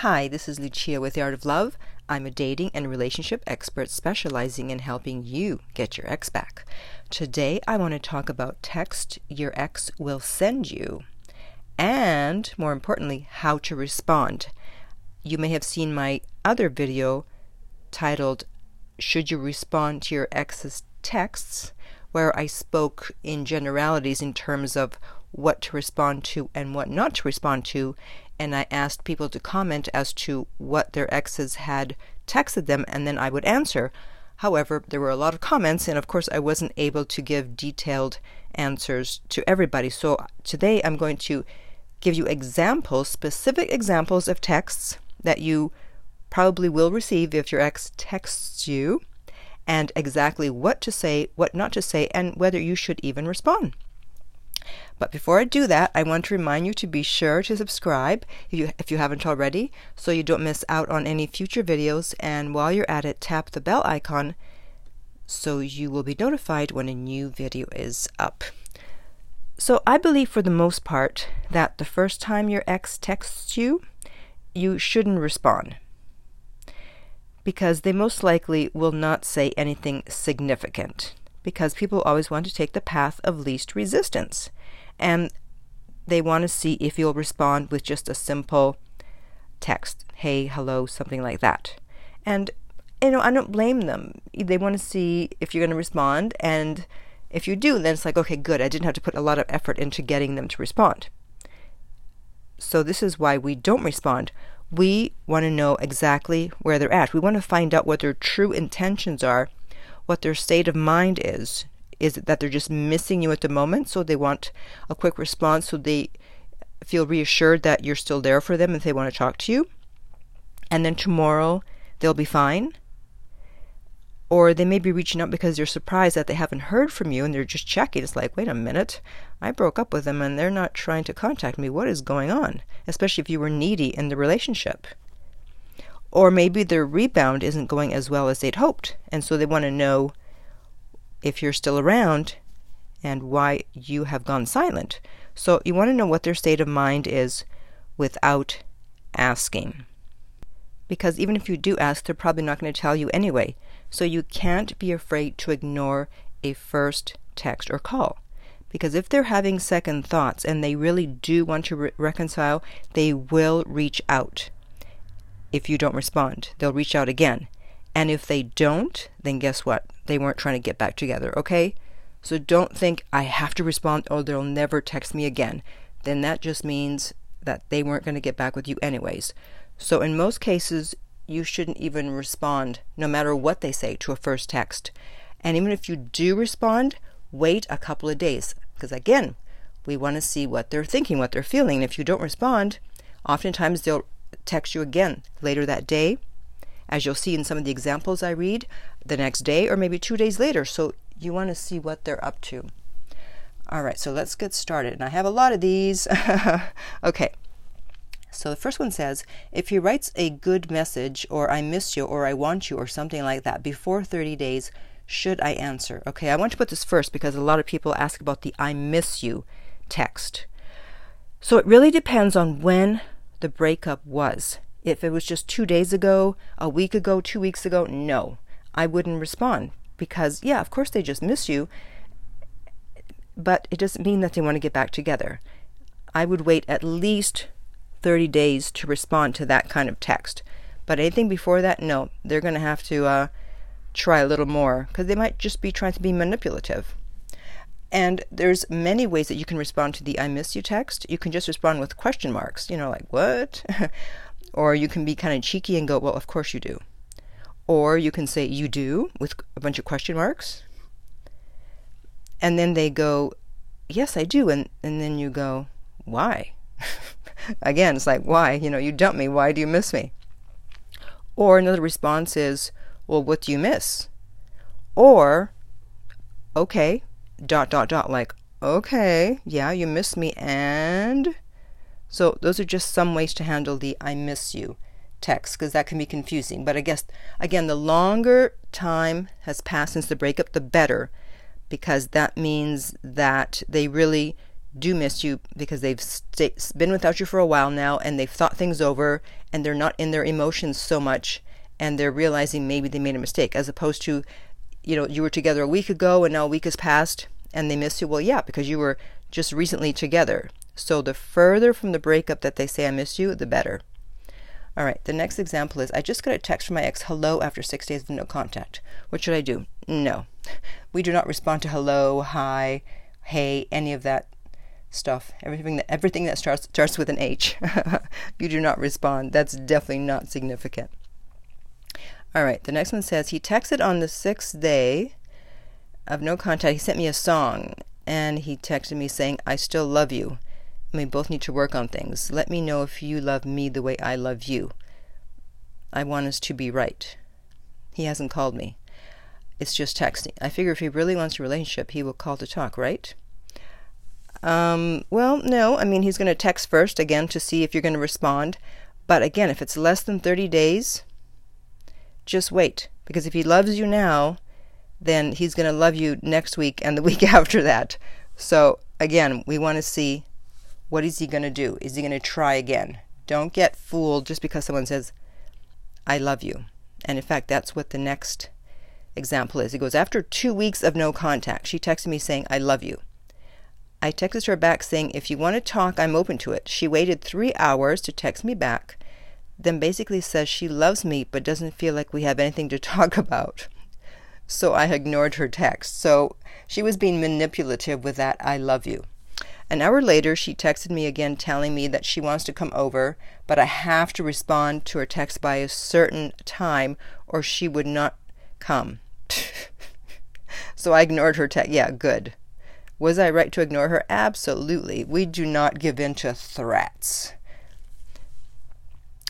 Hi, this is Lucia with The Art of Love. I'm a dating and relationship expert specializing in helping you get your ex back. Today, I want to talk about text your ex will send you, and more importantly, how to respond. You may have seen my other video titled Should You Respond to Your Ex's Texts, where I spoke in generalities in terms of what to respond to and what not to respond to, and I asked people to comment as to what their exes had texted them, and then I would answer. However, there were a lot of comments, and of course, I wasn't able to give detailed answers to everybody. So today I'm going to give you examples, specific examples of texts that you probably will receive if your ex texts you, and exactly what to say, what not to say, and whether you should even respond. But before I do that, I want to remind you to be sure to subscribe if you, if you haven't already so you don't miss out on any future videos. And while you're at it, tap the bell icon so you will be notified when a new video is up. So I believe for the most part that the first time your ex texts you, you shouldn't respond because they most likely will not say anything significant because people always want to take the path of least resistance. And they want to see if you'll respond with just a simple text hey hello something like that. And you know i don't blame them. They want to see if you're going to respond and if you do then it's like okay good i didn't have to put a lot of effort into getting them to respond. So this is why we don't respond. We want to know exactly where they're at. We want to find out what their true intentions are what their state of mind is is it that they're just missing you at the moment, so they want a quick response, so they feel reassured that you're still there for them if they want to talk to you? And then tomorrow they'll be fine? Or they may be reaching out because they're surprised that they haven't heard from you and they're just checking. It's like, wait a minute, I broke up with them and they're not trying to contact me. What is going on? Especially if you were needy in the relationship. Or maybe their rebound isn't going as well as they'd hoped, and so they want to know if you're still around and why you have gone silent. So you want to know what their state of mind is without asking. Because even if you do ask, they're probably not going to tell you anyway. So you can't be afraid to ignore a first text or call. Because if they're having second thoughts and they really do want to re- reconcile, they will reach out. If you don't respond, they'll reach out again. And if they don't, then guess what? They weren't trying to get back together, okay? So don't think I have to respond or they'll never text me again. Then that just means that they weren't going to get back with you anyways. So in most cases, you shouldn't even respond no matter what they say to a first text. And even if you do respond, wait a couple of days because again, we want to see what they're thinking, what they're feeling. If you don't respond, oftentimes they'll text you again later that day as you'll see in some of the examples I read, the next day or maybe two days later. So you want to see what they're up to. All right, so let's get started. And I have a lot of these. okay. So the first one says, if he writes a good message or I miss you or I want you or something like that before 30 days, should I answer? Okay, I want to put this first because a lot of people ask about the I miss you text. So it really depends on when the breakup was. If it was just two days ago, a week ago, two weeks ago, no, I wouldn't respond because, yeah, of course they just miss you, but it doesn't mean that they want to get back together. I would wait at least 30 days to respond to that kind of text. But anything before that, no, they're going to have to uh, try a little more because they might just be trying to be manipulative. And there's many ways that you can respond to the I miss you text. You can just respond with question marks, you know, like, what? Or you can be kind of cheeky and go, well, of course you do. Or you can say, you do, with a bunch of question marks. And then they go, yes, I do. And, and then you go, why? Again, it's like, why? You know, you dumped me. Why do you miss me? Or another response is, well, what do you miss? Or, okay, dot, dot, dot, like, okay, yeah, you miss me, and so those are just some ways to handle the I miss you text because that can be confusing. But I guess, again, the longer time has passed since the breakup, the better because that means that they really do miss you because they've been without you for a while now and they've thought things over and they're not in their emotions so much and they're realizing maybe they made a mistake as opposed to you know you were together a week ago and now a week has passed and they miss you well yeah because you were just recently together so the further from the breakup that they say i miss you the better all right the next example is i just got a text from my ex hello after six days of no contact what should i do no we do not respond to hello hi hey any of that stuff. Everything that everything that starts starts with an H. you do not respond. That's definitely not significant. All right. The next one says he texted on the sixth day of no contact. He sent me a song and he texted me saying, "I still love you." We both need to work on things. Let me know if you love me the way I love you. I want us to be right. He hasn't called me. It's just texting. I figure if he really wants a relationship, he will call to talk, right? Um, well, no. I mean, he's going to text first again to see if you're going to respond. But again, if it's less than 30 days, just wait. Because if he loves you now, then he's going to love you next week and the week after that. So again, we want to see what is he going to do? Is he going to try again? Don't get fooled just because someone says, I love you. And in fact, that's what the next example is. It goes, After two weeks of no contact, she texted me saying, I love you. I texted her back saying, If you want to talk, I'm open to it. She waited three hours to text me back, then basically says she loves me but doesn't feel like we have anything to talk about. So I ignored her text. So she was being manipulative with that I love you. An hour later, she texted me again telling me that she wants to come over, but I have to respond to her text by a certain time or she would not come. so I ignored her text. Yeah, good. Was I right to ignore her? Absolutely. We do not give in to threats.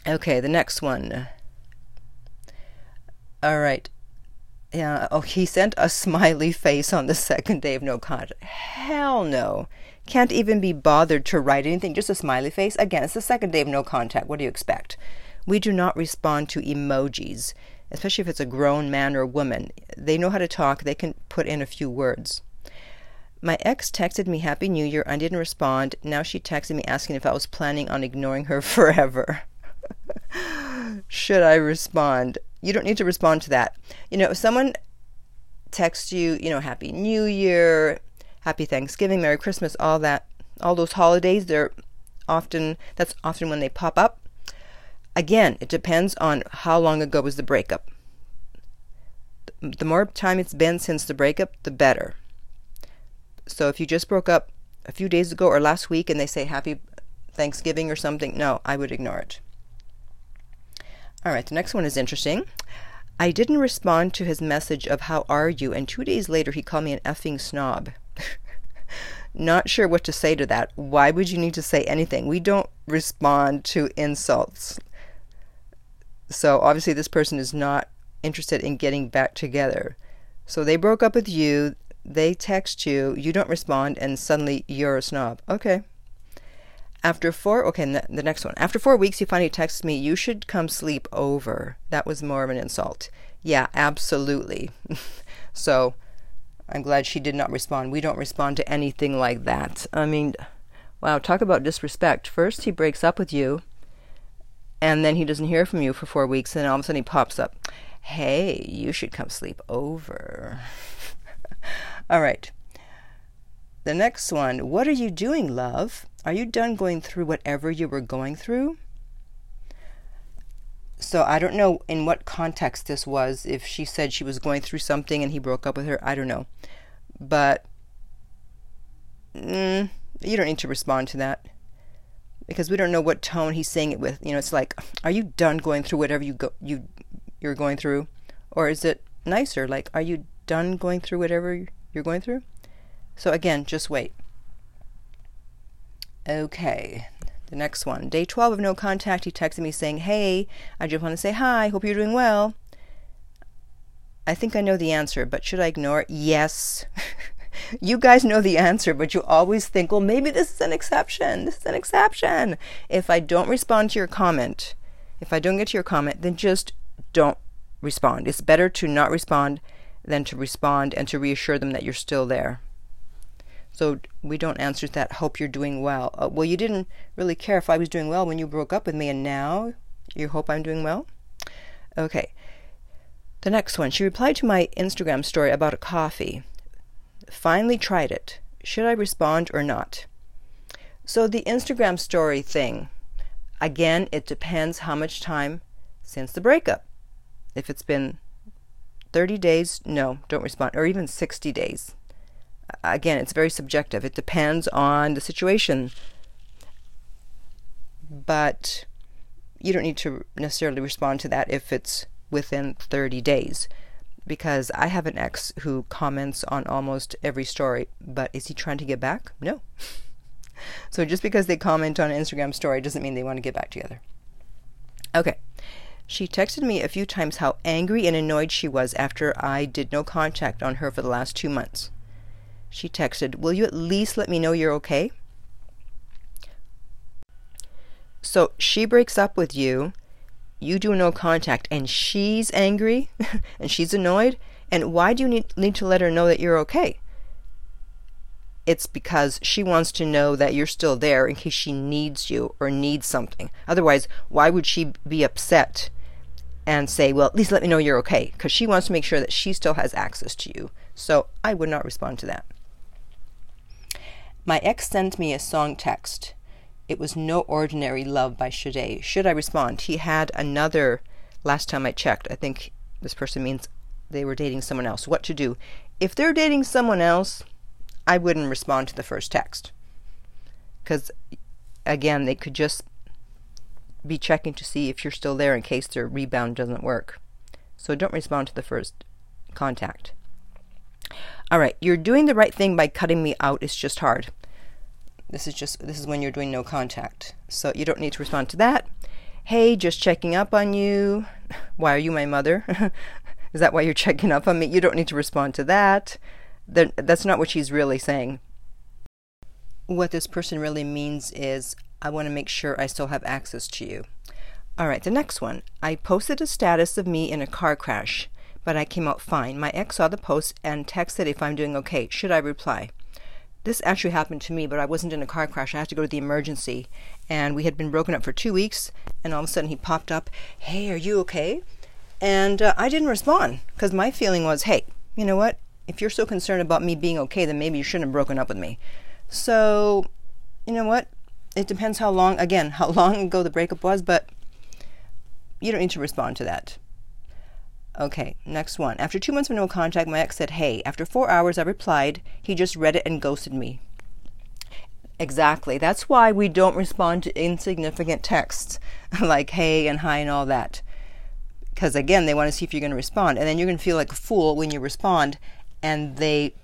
Okay, the next one. All right. Yeah. Oh, he sent a smiley face on the second day of no contact. Hell no. Can't even be bothered to write anything, just a smiley face. Again, it's the second day of no contact. What do you expect? We do not respond to emojis, especially if it's a grown man or woman. They know how to talk, they can put in a few words. My ex texted me Happy New Year. I didn't respond. Now she texted me asking if I was planning on ignoring her forever. Should I respond? You don't need to respond to that. You know, if someone texts you, you know, Happy New Year, Happy Thanksgiving, Merry Christmas, all that, all those holidays, they're often, that's often when they pop up. Again, it depends on how long ago was the breakup. The more time it's been since the breakup, the better. So if you just broke up a few days ago or last week and they say happy Thanksgiving or something, no, I would ignore it. All right, the next one is interesting. I didn't respond to his message of how are you, and two days later he called me an effing snob. Not sure what to say to that. Why would you need to say anything? We don't respond to insults. So obviously, this person is not interested in getting back together. So they broke up with you they text you, you don't respond, and suddenly you're a snob. Okay. After four, okay, the next one. After four weeks, he finally texts me, you should come sleep over. That was more of an insult. Yeah, absolutely. so I'm glad she did not respond. We don't respond to anything like that. I mean, wow, talk about disrespect. First, he breaks up with you, and then he doesn't hear from you for four weeks, and all of a sudden he pops up. Hey, you should come sleep over. All right. The next one What are you doing, love? Are you done going through whatever you were going through? So I don't know in what context this was. If she said she was going through something and he broke up with her, I don't know. But mm, you don't need to respond to that because we don't know what tone he's saying it with. You know, it's like, are you done going through whatever you go you you're going through, or is it nicer like, are you done going through whatever you're going through. So again, just wait. Okay, the next one. Day 12 of no contact, he texted me saying, Hey, I just want to say hi, hope you're doing well. I think I know the answer, but should I ignore it? Yes. you guys know the answer, but you always think, well, maybe this is an exception. This is an exception. If I don't respond to your comment, if I don't get to your comment, then just don't respond. It's better to not respond than to respond and to reassure them that you're still there. So we don't answer that, hope you're doing well. Uh, well, you didn't really care if I was doing well when you broke up with me, and now you hope I'm doing well? Okay. The next one. She replied to my Instagram story about a coffee. Finally tried it. Should I respond or not? So, the Instagram story thing, again, it depends how much time since the breakup. If it's been 30 days, no, don't respond, or even 60 days. Again, it's very subjective. It depends on the situation. But you don't need to necessarily respond to that if it's within 30 days. Because I have an ex who comments on almost every story, but is he trying to get back? No. so just because they comment on an Instagram story doesn't mean they want to get back together. Okay. She texted me a few times how angry and annoyed she was after I did no contact on her for the last two months. She texted, Will you at least let me know you're okay? So she breaks up with you, you do no contact, and she's angry and she's annoyed. And why do you need, need to let her know that you're okay? It's because she wants to know that you're still there in case she needs you or needs something. Otherwise, why would she be upset and say, well, at least let me know you're okay, because she wants to make sure that she still has access to you. So I would not respond to that. My ex sent me a song text. It was No Ordinary Love by Sade. Should I respond? He had another, last time I checked, I think this person means they were dating someone else. What to do? If they're dating someone else, I wouldn't respond to the first text. Because, again, they could just be checking to see if you're still there in case their rebound doesn't work. So don't respond to the first contact. All right, you're doing the right thing by cutting me out. It's just hard. This is just this is when you're doing no contact. So you don't need to respond to that. Hey, just checking up on you. Why are you my mother? is that why you're checking up on me? You don't need to respond to that. That's not what she's really saying. What this person really means is I want to make sure I still have access to you. All right, the next one. I posted a status of me in a car crash, but I came out fine. My ex saw the post and texted if I'm doing okay. Should I reply? This actually happened to me, but I wasn't in a car crash. I had to go to the emergency, and we had been broken up for two weeks, and all of a sudden he popped up, Hey, are you okay? And uh, I didn't respond because my feeling was, Hey, you know what? If you're so concerned about me being okay, then maybe you shouldn't have broken up with me. So, you know what? it depends how long, again, how long ago the breakup was, but you don't need to respond to that. Okay, next one. After two months of no contact, my ex said, Hey. After four hours, I replied. He just read it and ghosted me. Exactly. That's why we don't respond to insignificant texts like hey and hi and all that. Because again, they want to see if you're going to respond. And then you're going to feel like a fool when you respond and they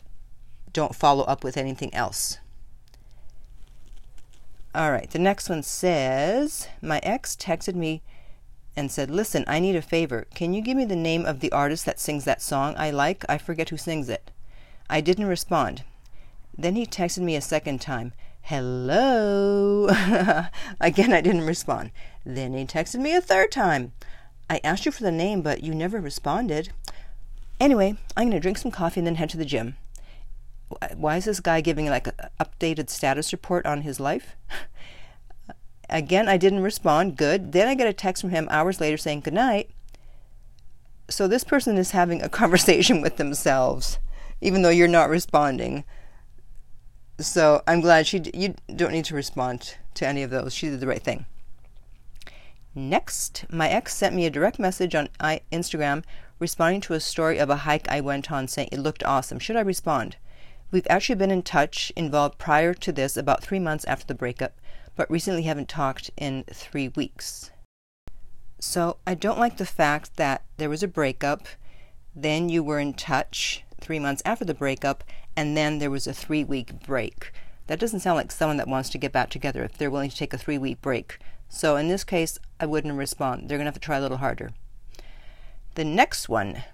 don't follow up with anything else. All right, the next one says My ex texted me and said, Listen, I need a favor. Can you give me the name of the artist that sings that song I like? I forget who sings it. I didn't respond. Then he texted me a second time. Hello. Again, I didn't respond. Then he texted me a third time. I asked you for the name, but you never responded. Anyway, I'm going to drink some coffee and then head to the gym why is this guy giving like an updated status report on his life? Again, I didn't respond. Good. Then I get a text from him hours later saying good night. So this person is having a conversation with themselves, even though you're not responding. So I'm glad she. You don't need to respond to any of those. She did the right thing. Next, my ex sent me a direct message on Instagram responding to a story of a hike I went on saying it looked awesome. Should I respond? We've actually been in touch, involved prior to this, about three months after the breakup, but recently haven't talked in three weeks. So I don't like the fact that there was a breakup, then you were in touch three months after the breakup, and then there was a three week break. That doesn't sound like someone that wants to get back together if they're willing to take a three week break. So in this case, I wouldn't respond. They're going to have to try a little harder. The next one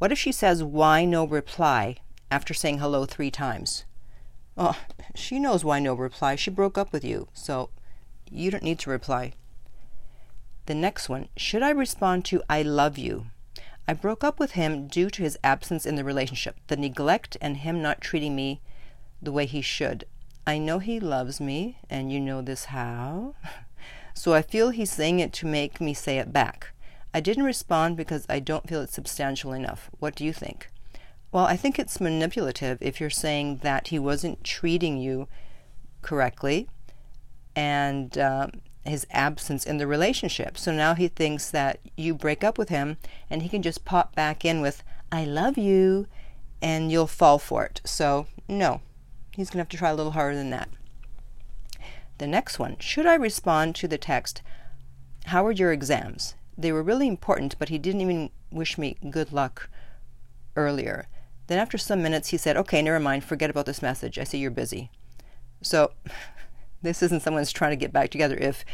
what if she says, Why no reply? after saying hello three times. Oh, she knows why no reply. She broke up with you, so you don't need to reply. The next one Should I respond to I love you? I broke up with him due to his absence in the relationship, the neglect, and him not treating me the way he should. I know he loves me, and you know this how. so I feel he's saying it to make me say it back. I didn't respond because I don't feel it's substantial enough. What do you think? Well, I think it's manipulative if you're saying that he wasn't treating you correctly and uh, his absence in the relationship. So now he thinks that you break up with him and he can just pop back in with, I love you, and you'll fall for it. So, no, he's going to have to try a little harder than that. The next one Should I respond to the text, How are your exams? They were really important, but he didn't even wish me good luck earlier. Then, after some minutes, he said, Okay, never mind, forget about this message. I see you're busy. So, this isn't someone's trying to get back together if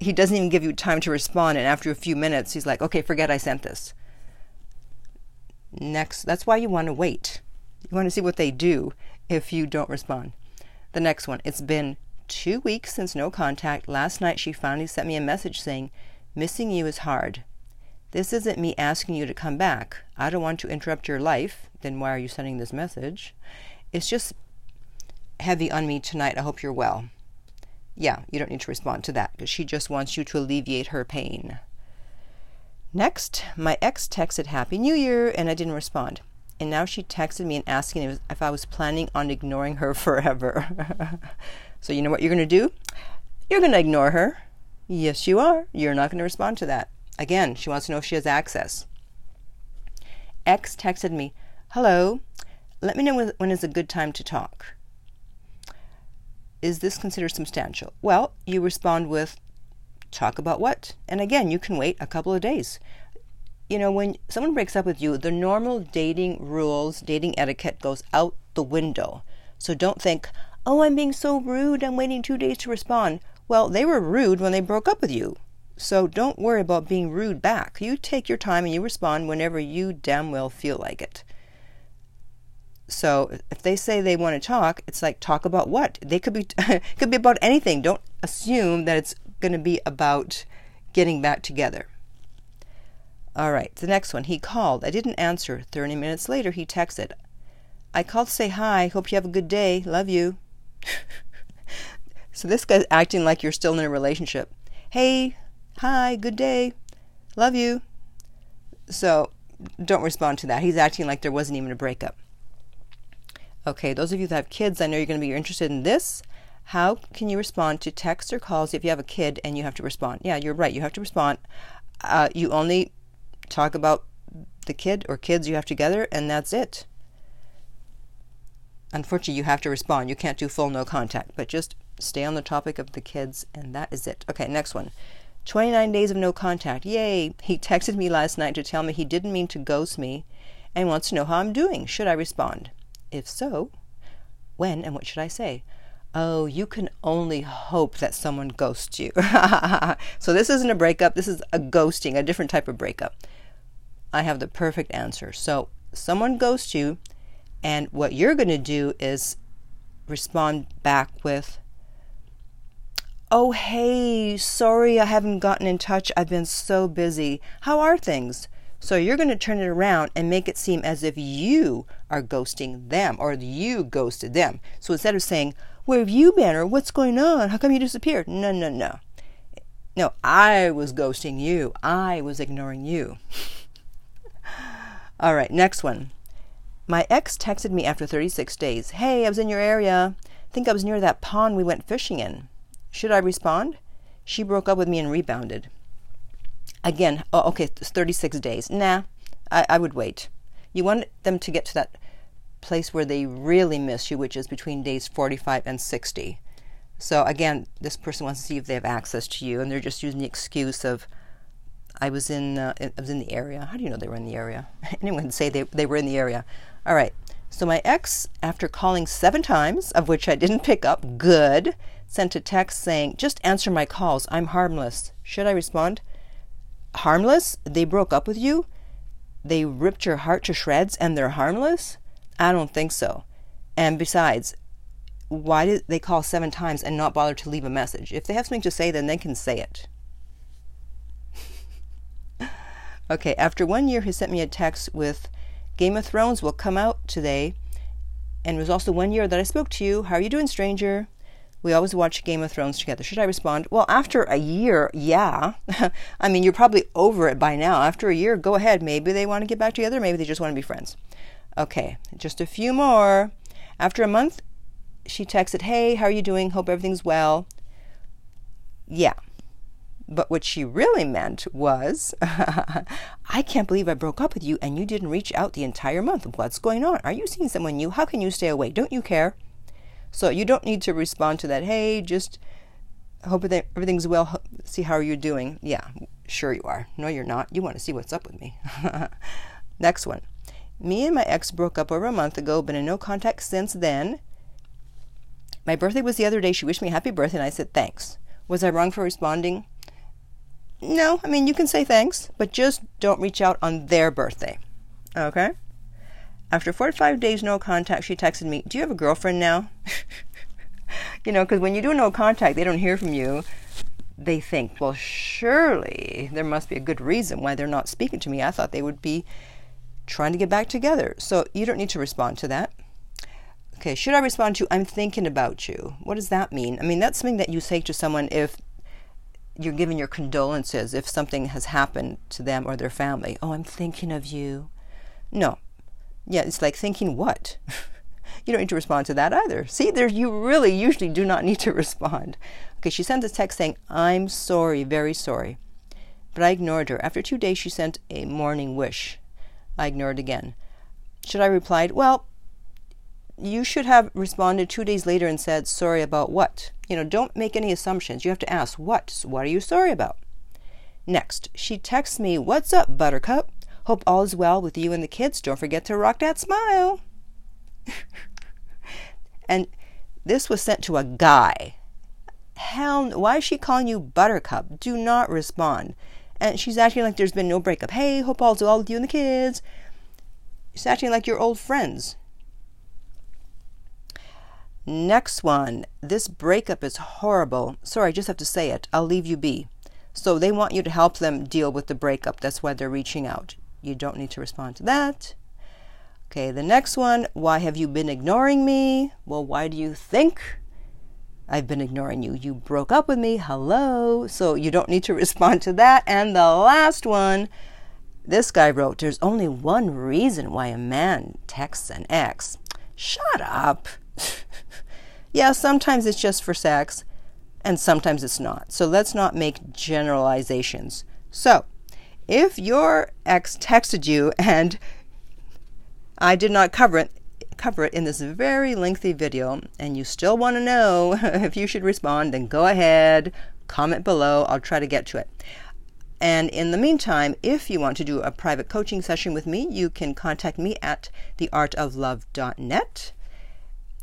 he doesn't even give you time to respond, and after a few minutes, he's like, Okay, forget I sent this. Next, that's why you want to wait. You want to see what they do if you don't respond. The next one, it's been two weeks since no contact. Last night, she finally sent me a message saying, Missing you is hard. This isn't me asking you to come back. I don't want to interrupt your life. Then why are you sending this message? It's just heavy on me tonight. I hope you're well. Yeah, you don't need to respond to that because she just wants you to alleviate her pain. Next, my ex texted Happy New Year and I didn't respond. And now she texted me and asking if I was planning on ignoring her forever. so, you know what you're going to do? You're going to ignore her. Yes, you are. You're not going to respond to that. Again, she wants to know if she has access. X texted me, Hello, let me know when is a good time to talk. Is this considered substantial? Well, you respond with, Talk about what? And again, you can wait a couple of days. You know, when someone breaks up with you, the normal dating rules, dating etiquette goes out the window. So don't think, Oh, I'm being so rude, I'm waiting two days to respond. Well, they were rude when they broke up with you. So don't worry about being rude back. You take your time and you respond whenever you damn well feel like it. So if they say they want to talk, it's like talk about what? They could be could be about anything. Don't assume that it's going to be about getting back together. All right, the next one. He called. I didn't answer. 30 minutes later, he texted. I called to say hi. Hope you have a good day. Love you. So this guy's acting like you're still in a relationship. Hey, hi, good day, love you. So don't respond to that. He's acting like there wasn't even a breakup. Okay, those of you that have kids, I know you're going to be interested in this. How can you respond to texts or calls if you have a kid and you have to respond? Yeah, you're right. You have to respond. Uh, you only talk about the kid or kids you have together, and that's it. Unfortunately, you have to respond. You can't do full no contact, but just stay on the topic of the kids, and that is it. Okay, next one. 29 days of no contact. Yay! He texted me last night to tell me he didn't mean to ghost me and wants to know how I'm doing. Should I respond? If so, when and what should I say? Oh, you can only hope that someone ghosts you. so this isn't a breakup, this is a ghosting, a different type of breakup. I have the perfect answer. So someone ghosts you, and what you're going to do is respond back with, Oh, hey, sorry I haven't gotten in touch. I've been so busy. How are things? So you're going to turn it around and make it seem as if you are ghosting them or you ghosted them. So instead of saying, Where have you been? or What's going on? How come you disappeared? No, no, no. No, I was ghosting you. I was ignoring you. All right, next one. My ex texted me after 36 days. Hey, I was in your area. Think I was near that pond we went fishing in. Should I respond? She broke up with me and rebounded. Again, oh, okay, 36 days. Nah, I, I would wait. You want them to get to that place where they really miss you, which is between days 45 and 60. So again, this person wants to see if they have access to you, and they're just using the excuse of, I was in, uh, I was in the area. How do you know they were in the area? Anyone would say they, they were in the area. All right. So my ex, after calling seven times, of which I didn't pick up, good, sent a text saying, Just answer my calls. I'm harmless. Should I respond? Harmless? They broke up with you? They ripped your heart to shreds and they're harmless? I don't think so. And besides, why did they call seven times and not bother to leave a message? If they have something to say, then they can say it. okay, after one year, he sent me a text with Game of Thrones will come out today And it was also one year that I spoke to you. How are you doing, stranger? We always watch Game of Thrones together. Should I respond? Well, after a year, yeah. I mean, you're probably over it by now. After a year, go ahead. Maybe they want to get back together. Maybe they just want to be friends. Okay, just a few more. After a month, she texted, Hey, how are you doing? Hope everything's well. Yeah. But what she really meant was, I can't believe I broke up with you and you didn't reach out the entire month. What's going on? Are you seeing someone new? How can you stay away? Don't you care? So you don't need to respond to that. Hey, just hope that everything's well. See how you're doing. Yeah, sure you are. No, you're not. You want to see what's up with me. Next one. Me and my ex broke up over a month ago, been in no contact since then. My birthday was the other day. She wished me happy birthday, and I said thanks. Was I wrong for responding? No, I mean, you can say thanks, but just don't reach out on their birthday. Okay? After four to five days, no contact, she texted me, Do you have a girlfriend now? you know, because when you do no contact, they don't hear from you. They think, Well, surely there must be a good reason why they're not speaking to me. I thought they would be trying to get back together. So you don't need to respond to that. Okay, should I respond to, I'm thinking about you? What does that mean? I mean, that's something that you say to someone if you're giving your condolences, if something has happened to them or their family. Oh, I'm thinking of you. No, yeah, it's like thinking what? you don't need to respond to that either. See, there you really usually do not need to respond. Okay, she sent a text saying, I'm sorry, very sorry. But I ignored her. After two days, she sent a morning wish. I ignored again. Should I reply? Well, you should have responded two days later and said, sorry about what? You know, don't make any assumptions. You have to ask, what? What are you sorry about? Next, she texts me, What's up, Buttercup? Hope all is well with you and the kids. Don't forget to rock that smile. and this was sent to a guy. Hell, why is she calling you Buttercup? Do not respond. And she's acting like there's been no breakup. Hey, hope all's well with you and the kids. She's acting like you're old friends. Next one. This breakup is horrible. Sorry, I just have to say it. I'll leave you be. So they want you to help them deal with the breakup. That's why they're reaching out. You don't need to respond to that. Okay, the next one. Why have you been ignoring me? Well, why do you think I've been ignoring you? You broke up with me. Hello. So you don't need to respond to that. And the last one. This guy wrote, There's only one reason why a man texts an ex. Shut up. yeah, sometimes it's just for sex, and sometimes it's not. So let's not make generalizations. So, if your ex texted you and I did not cover it, cover it in this very lengthy video, and you still want to know if you should respond, then go ahead, comment below. I'll try to get to it. And in the meantime, if you want to do a private coaching session with me, you can contact me at theartoflove.net.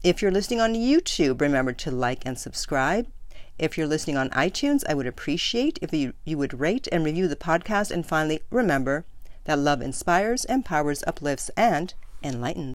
If you're listening on YouTube, remember to like and subscribe. If you're listening on iTunes, I would appreciate if you, you would rate and review the podcast. And finally, remember that love inspires, empowers, uplifts, and enlightens.